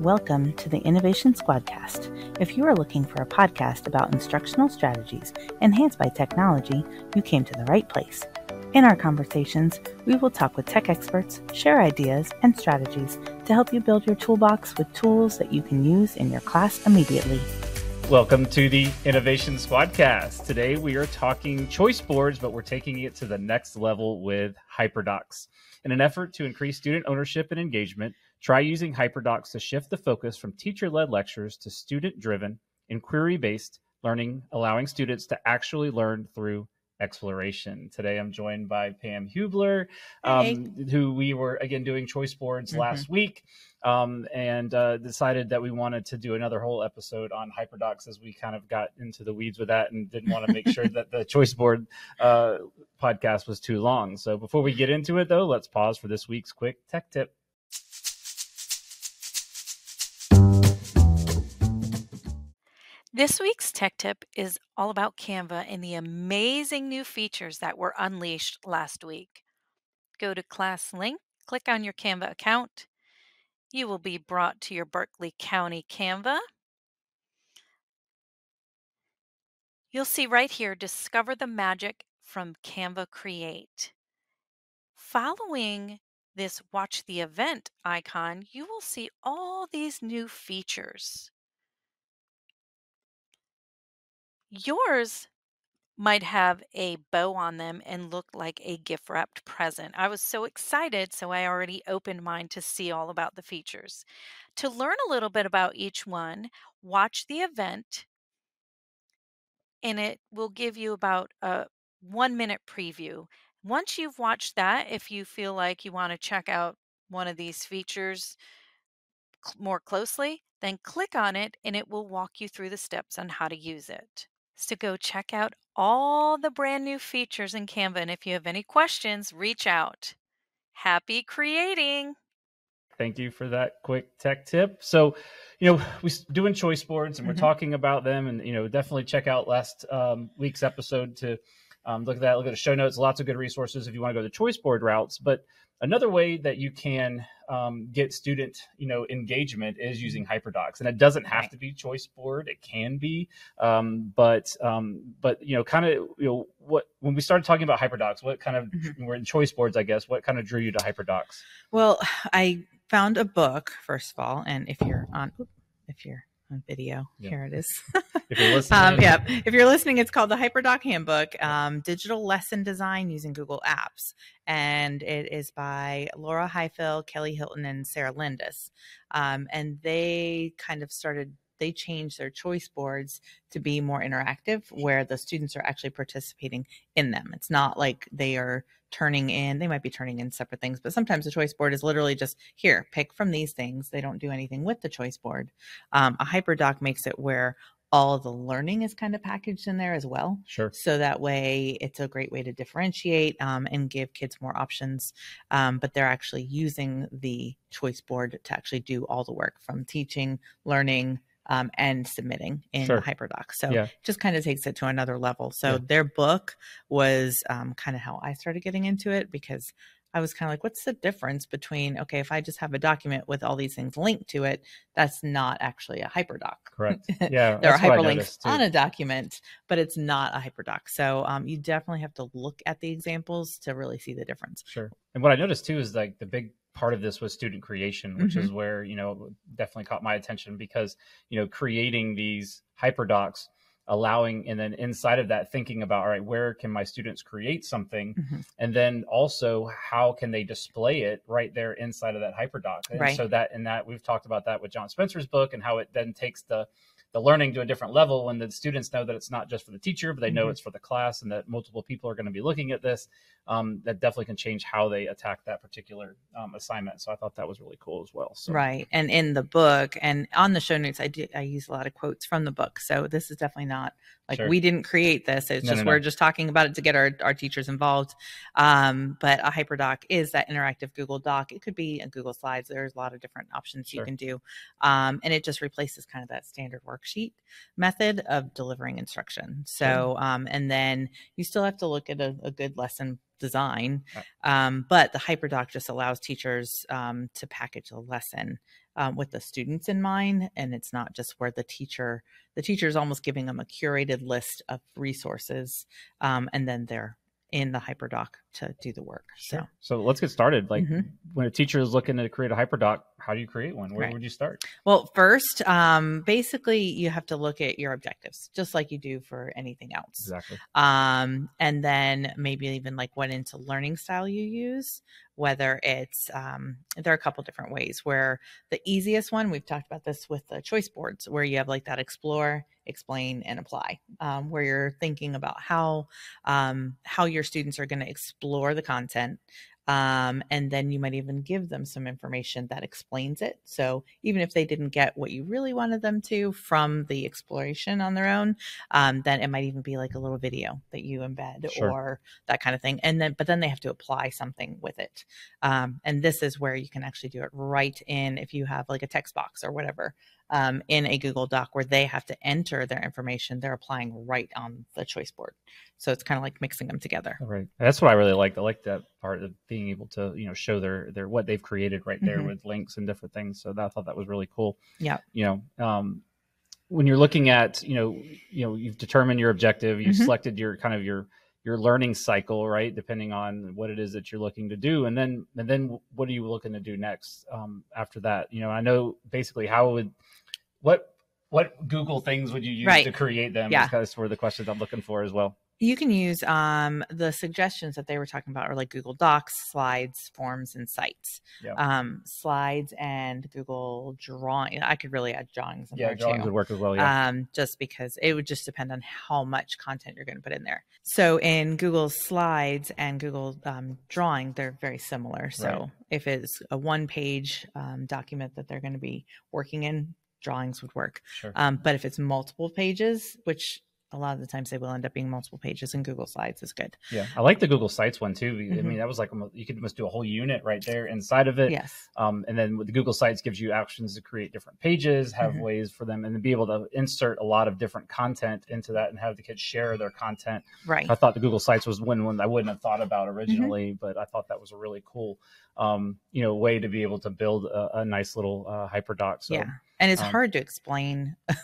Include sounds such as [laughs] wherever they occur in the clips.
Welcome to the Innovation Squadcast. If you are looking for a podcast about instructional strategies enhanced by technology, you came to the right place. In our conversations, we will talk with tech experts, share ideas and strategies to help you build your toolbox with tools that you can use in your class immediately. Welcome to the Innovation Squadcast. Today we are talking choice boards, but we're taking it to the next level with HyperDocs. In an effort to increase student ownership and engagement, try using HyperDocs to shift the focus from teacher led lectures to student driven, inquiry based learning, allowing students to actually learn through exploration. Today I'm joined by Pam Hubler, um, who we were again doing choice boards mm-hmm. last week um, and uh, decided that we wanted to do another whole episode on HyperDocs as we kind of got into the weeds with that and didn't want to make sure that the choice board uh, podcast was too long. So before we get into it, though, let's pause for this week's quick tech tip. This week's tech tip is all about Canva and the amazing new features that were unleashed last week. Go to ClassLink, click on your Canva account. You will be brought to your Berkeley County Canva. You'll see right here, discover the magic from Canva Create. Following this watch the event icon, you will see all these new features. Yours might have a bow on them and look like a gift wrapped present. I was so excited, so I already opened mine to see all about the features. To learn a little bit about each one, watch the event, and it will give you about a one minute preview. Once you've watched that, if you feel like you want to check out one of these features more closely, then click on it and it will walk you through the steps on how to use it is to go check out all the brand new features in Canva. And if you have any questions, reach out. Happy creating! Thank you for that quick tech tip. So, you know, we're doing choice boards and we're mm-hmm. talking about them, and you know, definitely check out last um, week's episode to um, look at that. Look at the show notes. Lots of good resources if you want to go the choice board routes. But another way that you can um, get student you know engagement is using mm-hmm. hyperdocs and it doesn't have right. to be choice board it can be um, but um, but you know kind of you know what when we started talking about hyperdocs what kind of mm-hmm. we're in choice boards i guess what kind of drew you to hyperdocs well [sighs] i found a book first of all and if you're on if you're on video. Yep. Here it is. [laughs] if you're listening, um, yeah. If you're listening, it's called the HyperDoc Handbook: um, Digital Lesson Design Using Google Apps, and it is by Laura Highfill, Kelly Hilton, and Sarah Landis. Um, and they kind of started they changed their choice boards to be more interactive where the students are actually participating in them. It's not like they are turning in, they might be turning in separate things, but sometimes the choice board is literally just here, pick from these things. They don't do anything with the choice board. Um, a hyperdoc makes it where all the learning is kind of packaged in there as well. Sure. So that way it's a great way to differentiate um, and give kids more options. Um, but they're actually using the choice board to actually do all the work from teaching, learning, um, and submitting in sure. HyperDoc. So yeah. just kind of takes it to another level. So yeah. their book was um, kind of how I started getting into it because I was kind of like, what's the difference between, okay, if I just have a document with all these things linked to it, that's not actually a hyperdoc. Correct. [laughs] Yeah. there are hyperlinks on a document, but it's not a hyperdoc. So um, you definitely have to look at the examples to really see the difference. Sure. And what I noticed too is like the big part of this was student creation, which mm-hmm. is where, you know, definitely caught my attention because, you know, creating these hyperdocs allowing and then inside of that thinking about all right where can my students create something mm-hmm. and then also how can they display it right there inside of that hyperdoc and right. so that and that we've talked about that with john spencer's book and how it then takes the the learning to a different level when the students know that it's not just for the teacher, but they know mm-hmm. it's for the class and that multiple people are going to be looking at this. Um, that definitely can change how they attack that particular um, assignment. So I thought that was really cool as well. So. Right, and in the book and on the show notes, I do I use a lot of quotes from the book. So this is definitely not like sure. we didn't create this. It's no, just no, we're just talking about it to get our, our teachers involved. Um, but a hyperdoc is that interactive Google Doc. It could be a Google Slides. There's a lot of different options sure. you can do, um, and it just replaces kind of that standard worksheet method of delivering instruction. So, um, and then you still have to look at a, a good lesson design, um, but the hyperdoc just allows teachers um, to package a lesson um, with the students in mind, and it's not just where the teacher the teacher is almost giving them a curated list of resources, um, and then they're in the hyperdoc to do the work. Sure. So So let's get started. Like Mhm. when a teacher is looking to create a hyperdoc, how do you create one? Where Right. would you start? Well, first, um, basically, you have to look at your objectives, just like you do for anything else. Exactly. Um, and then maybe even like what into learning style you use, whether it's, um, there are a couple different ways where the easiest one, we've talked about this with the choice boards, where you have like that explore, explain, and apply, um, where you're thinking about how, um, how your students are going to explore the content. Um, and then you might even give them some information that explains it. So even if they didn't get what you really wanted them to from the exploration on their own, um, then it might even be like a little video that you embed Sure. or that kind of thing. And then, but then they have to apply something with it. Um, and this is where you can actually do it right in if you have like a text box or whatever um, in a Google Doc where they have to enter their information. They're applying right on the choice board. So it's kind of like mixing them together. Right. That's what I really like. I like that part of being able to, you know, show their their what they've created right there Mhm. with links and different things. So that, I thought that was really cool. Yeah. You know, um, when you're looking at, you know, you know, you've determined your objective, you've Mhm. selected your kind of your your learning cycle, right? Depending on what it is that you're looking to do, and then and then what are you looking to do next um, after that? You know, I know basically how would what what Google things would you use Right. to create them? Yeah. That's were the questions I'm looking for as well. You can use um, the suggestions that they were talking about, or like Google Docs, slides, forms, and sites. Yeah. Um, slides and Google Drawing. I could really add drawings in Yeah, there drawings too. would work as well. Yeah. um, just because it would just depend on how much content you're going to put in there. So in Google Slides and Google um, Drawing, they're very similar. So Right. if it's a one page um, document that they're going to be working in, drawings would work. sure. Um, but if it's multiple pages, which a lot of the times they will end up being multiple pages and Google Slides is good. Yeah, I like the Google Sites one too. I Mhm. mean, that was like you could almost do a whole unit right there inside of it. Yes. Um, and then with the Google Sites gives you options to create different pages, have Mhm. ways for them, and then be able to insert a lot of different content into that and have the kids share their content. Right. I thought the Google Sites was one one I wouldn't have thought about Mm-hmm. originally, but I thought that was a really cool, um, you know, way to be able to build a, a nice little uh, hyperdoc. So, yeah. And it's um, hard to explain. [laughs]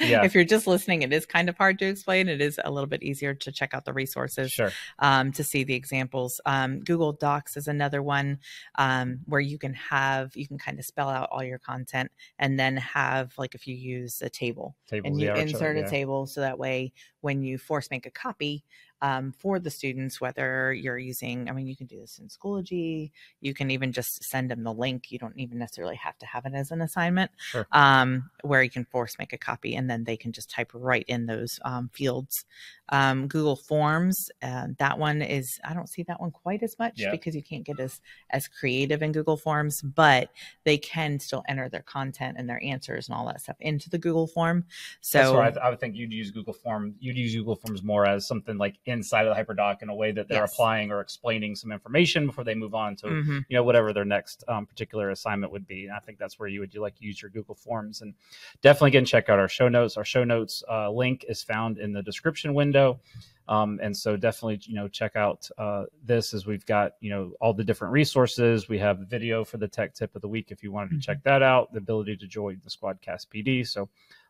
Yeah. if you're just listening, it is kind of hard to explain. It is a little bit easier to check out the resources. sure. um, to see the examples. Um, Google Docs is another one um, where you can have you can kind of spell out all your content and then have like if you use a table Tables, and you yeah, insert a yeah. table so that way when you force make a copy um, for the students, whether you're using, I mean, you can do this in Schoology, you can even just send them the link. You don't even necessarily have to have it as an assignment, Sure. um, where you can force make a copy and then they can just type right in those um, fields. Um, Google Forms, uh, that one is, I don't see that one quite as much Yeah. because you can't get as, as creative in Google Forms, but they can still enter their content and their answers and all that stuff into the Google form. So, I, I would think you'd use Google Form. You'd use Google Forms more as something like inside of the HyperDoc in a way that they're Yes. applying or explaining some information before they move on to Mhm. you know whatever their next um, particular assignment would be. And I think that's where you would you like use your Google Forms and definitely again check out our show notes. Our show notes uh, link is found in the description window. Um, and so definitely, you know, check out uh, this as we've got, you know, all the different resources. We have video for the tech tip of the week if you wanted to Mhm. check that out. The ability to join the Squadcast PD. So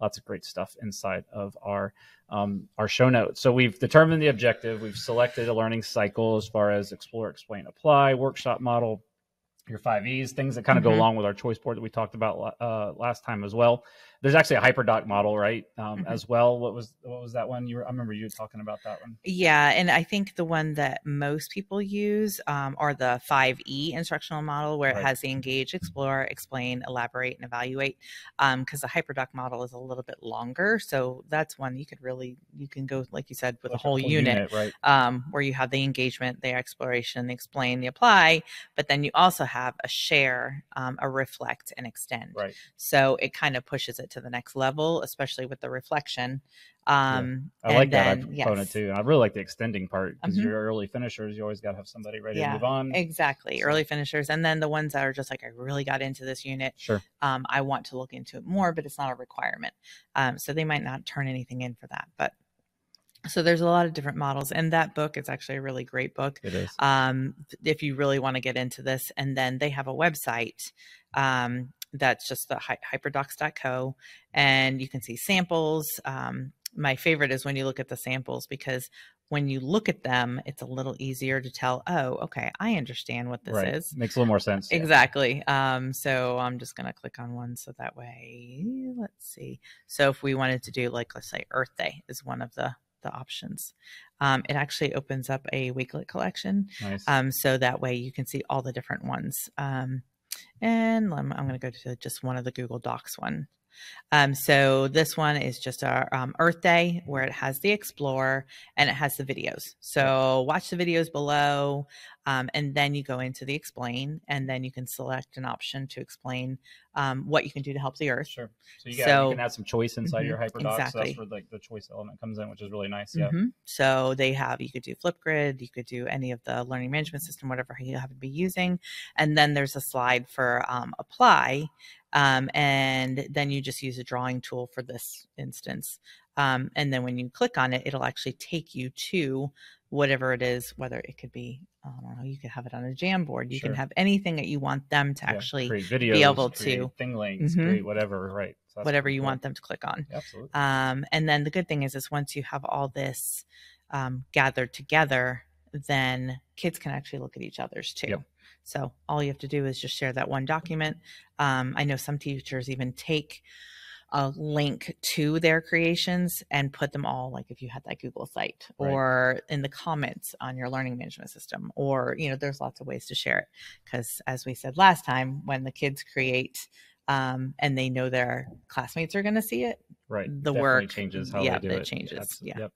lots of great stuff inside of our um, our show notes. So we've determined the objective. We've selected a learning cycle as far as explore, explain, apply, workshop model, your five E's, things that kind of go Mhm. along with our choice board that we talked about uh, last time as well. There's actually a hyperdoc model, right? Um, Mhm. As well. What was what was that one? You were, I remember you talking about that one. Yeah, and I think the one that most people use um, are the 5E instructional model, where Right. it has the engage, explore, explain, elaborate, and evaluate. Because the hyperdoc model is a little bit longer, so that's one you could really you can go like you said with Like a whole unit, right? um, where you have the engagement, the exploration, the explain, the apply, but then you also have a share, um, a reflect, and extend. Right. So it kind of pushes it to the next level, especially with the reflection. Um, I and like that then- component yes. too. I really like the extending part because Mhm. your early finishers, you always got to have somebody ready Yeah, to move on. Exactly. So- Early finishers. And then the ones that are just like, I really got into this unit. Sure. Um, I want to look into it more, but it's not a requirement. Um, so they might not turn anything in for that. But so there's a lot of different models. And that book is actually a really great book. It is. Um, if you really want to get into this. And then they have a website. Um, that's just the hy- hyperdocs.co, and you can see samples. Um, my favorite is when you look at the samples because when you look at them, it's a little easier to tell, oh, okay, I understand what this right. is. Makes a little more sense. yeah. Exactly. Um, so I'm just going to click on one so that way, let's see. So if we wanted to do like, let's say Earth Day is one of the, the options. Um, it actually opens up a Wakelet collection. Nice. Um, so that way you can see all the different ones. Um, and I'm, going to go to just one of the Google Docs one. Um, so this one is just our um, Earth Day where it has the Explorer and it has the videos. So watch the videos below, um, and then you go into the Explain, and then you can select an option to explain um, what you can do to help the Earth. Sure. So you, got, So- you can add some choice inside your Mhm, HyperDocs. So exactly. that's where like the choice element comes in, which is really nice. Yeah. Mhm. So they have you could do Flipgrid, you could do any of the learning management system, whatever you happen to be using, and then there's a slide for um, apply, um, and then you just use a drawing tool for this instance, um, and then when you click on it, it'll actually take you to whatever it is, whether it could be I don't know, you could have it on a Jamboard, you Sure. can have anything that you want them to Yeah, actually videos, able to- ThingLinks, Mhm. create whatever. Right. So whatever you cool. want them to click on. Absolutely. Um, and then the good thing is, is once you have all this um, gathered together, then kids can actually look at each other's too. Yep. So all you have to do is just share that one document. Um, I know some teachers even take a link to their creations and put them all like if you had that Google site Right. or in the comments on your learning management system or you know there's lots of ways to share it because as we said last time when the kids create um, and they know their classmates are going to see it right. the Definitely work- changes how yeah, they do it it. changes, Abs- yeah. Yep.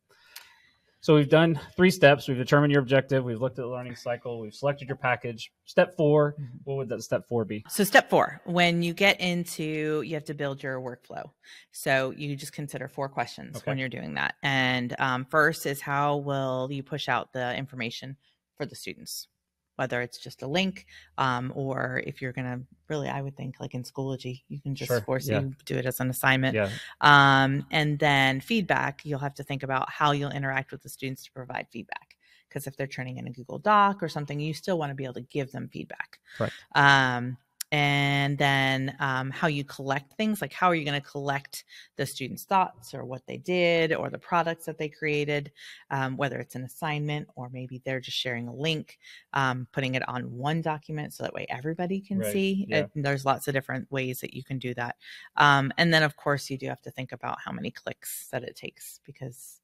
So we've done three steps. We've determined your objective. We've looked at the learning cycle. We've selected your package. Step 4 Mhm. What would that step four be? So, step four, when you get into, you have to build your workflow. So, you just consider four questions Okay. when you're doing that. And um, first is how will you push out the information for the students? Whether it's just a link, um, or if you're going to really, I would think like in Schoology, you can just Sure, force yeah. you do it as an assignment. Yeah. Um, and then feedback, you'll have to think about how you'll interact with the students to provide feedback. Because if they're turning in a Google Doc or something, you still want to be able to give them feedback. Correct. Um, and then um, how you collect things, like how are you going to collect the students' thoughts or what they did or the products that they created, um, whether it's an assignment or maybe they're just sharing a link, um, putting it on one document so that way everybody can Right, see. yeah. It- there's lots of different ways that you can do that. Um, and then, of course, you do have to think about how many clicks that it takes because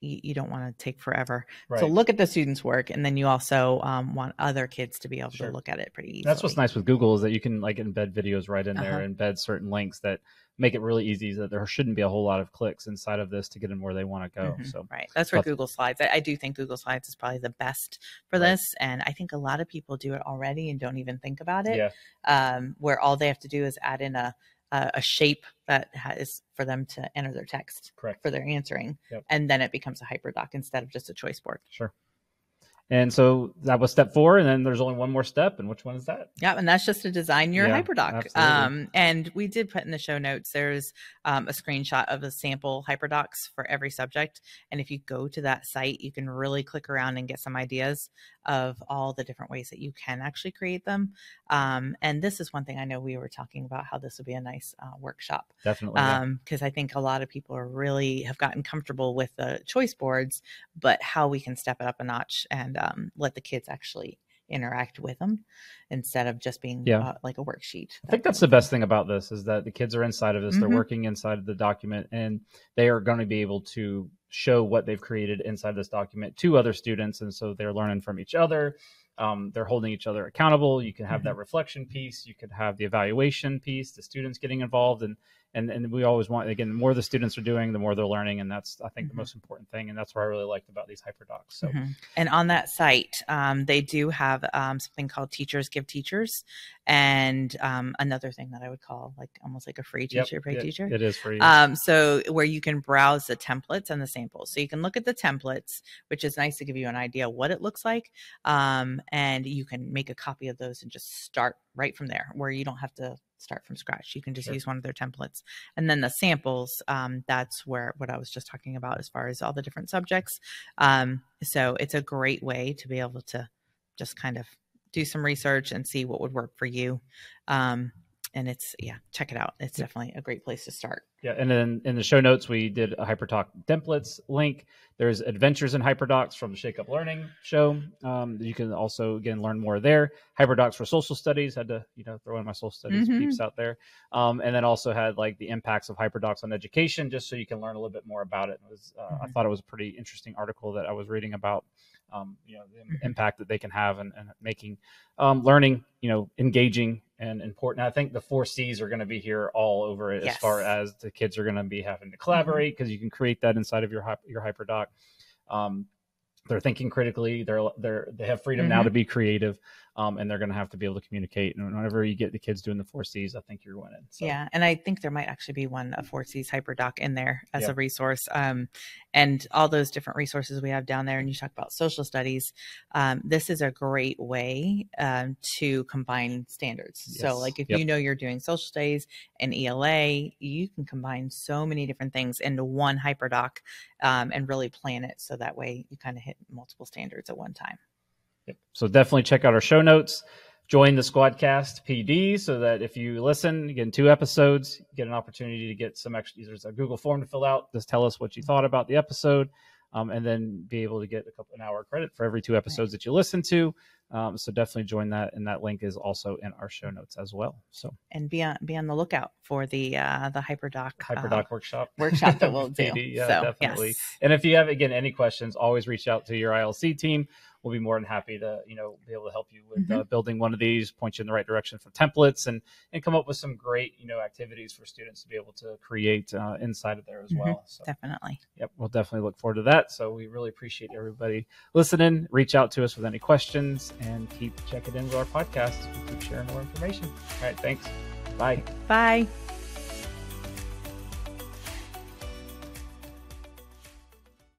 you, you don't want to take forever. Right. So look at the students' work, and then you also um, want other kids to be able Sure. to look at it pretty easily. That's what's nice with Google is that you can like embed videos right in there, Uh-huh. embed certain links that make it really easy. That there shouldn't be a whole lot of clicks inside of this to get them where they want to go. Mhm, So right, that's where But- Google Slides. I, I do think Google Slides is probably the best for Right. this, and I think a lot of people do it already and don't even think about it. yeah, Um, where all they have to do is add in a a, a shape that has for them to enter their text correct. for their answering, Yep. and then it becomes a hyperdoc instead of just a choice board. Sure. And so that was step four, and then there's only one more step, and which one is that? Yeah, and that's just to design your Yeah, hyperdoc. Um, and we did put in the show notes. There's um, a screenshot of the sample hyperdocs for every subject, and if you go to that site, you can really click around and get some ideas of all the different ways that you can actually create them. Um, and this is one thing I know we were talking about how this would be a nice uh, workshop Definitely. yeah. um because i think a lot of people are really have gotten comfortable with the choice boards but how we can step it up a notch and um, let the kids actually interact with them instead of just being Yeah. uh, like a worksheet I think that's the best thing about this is that the kids are inside of this. They're Mhm. working inside of the document, and they are going to be able to show what they've created inside this document to other students, and so they're learning from each other. Um, they're holding each other accountable. You can have that reflection piece. You could have the evaluation piece. The students getting involved, and and and we always want again the more the students are doing, the more they're learning, and that's I think Mhm. the most important thing, and that's what I really liked about these hyperdocs. So Mhm. And on that site, um, they do have um, something called Teachers Give Teachers, and um, another thing that I would call like almost like a free yep, teacher, pay it- teacher. it is free. Um, so where you can browse the templates and the samples. So you can look at the templates, which is nice to give you an idea what it looks like. Um, and you can make a copy of those and just start right from there where you don't have to start from scratch. You can just Sure. use one of their templates. And then the samples, um, that's where what I was just talking about as far as all the different subjects. Um, so it's a great way to be able to just kind of do some research and see what would work for you. Um, and it's yeah, check it out. It's definitely a great place to start. Yeah, and then in the show notes we did a HyperDoc templates link. There's Adventures in HyperDocs from the Shake Up Learning show. Um, you can also again learn more there. HyperDocs for social studies had to you know throw in my social studies Mhm. peeps out there, um, and then also had like the impacts of HyperDocs on education, just so you can learn a little bit more about it. It was uh, I Mhm. thought it was a pretty interesting article that I was reading about. Um, you know the Mhm. impact that they can have and, and making um, learning you know engaging and important. I think the four C's are going to be here all over it as far as the kids are going to be having to collaborate because you can create that inside of your your hyperdoc. Um, they're thinking critically. They're they're they have freedom now Mhm. to be creative, um, and they're going to have to be able to communicate. And whenever you get the kids doing the four C's, I think you're winning. So, Yeah, and I think there might actually be one a Four Cs HyperDoc in there as Yeah. a resource, um, and all those different resources we have down there. And you talk about social studies. Um, this is a great way um, to combine standards. Yes. So, like if Yep. you know you're doing social studies and ELA, you can combine so many different things into one HyperDoc um, and really plan it so that way you kind of hit multiple standards at one time. So definitely check out our show notes. Join the Squadcast PD so that if you listen, get two episodes, get an opportunity to get some extra. There's a Google form to fill out. Just tell us what you thought about the episode, um, and then be able to get a couple an hour credit for every two episodes that you listen to. Um, so definitely join that, and that link is also in our show notes as well. So And be on be on the lookout for the uh, the HyperDoc, uh, HyperDoc workshop workshop that [laughs] we'll do. PD, yeah, so, definitely. yes. And if you have again any questions, always reach out to your ILC team. We'll be more than happy to you know be able to help you with Mm-hmm. uh, building one of these, point you in the right direction for templates, and and come up with some great you know activities for students to be able to create uh, inside of there as Mhm. well. So Definitely. yep, we'll definitely look forward to that. So we really appreciate everybody listening. Reach out to us with any questions and keep checking in with our podcast. We keep sharing more information. All right, thanks. Bye. Bye.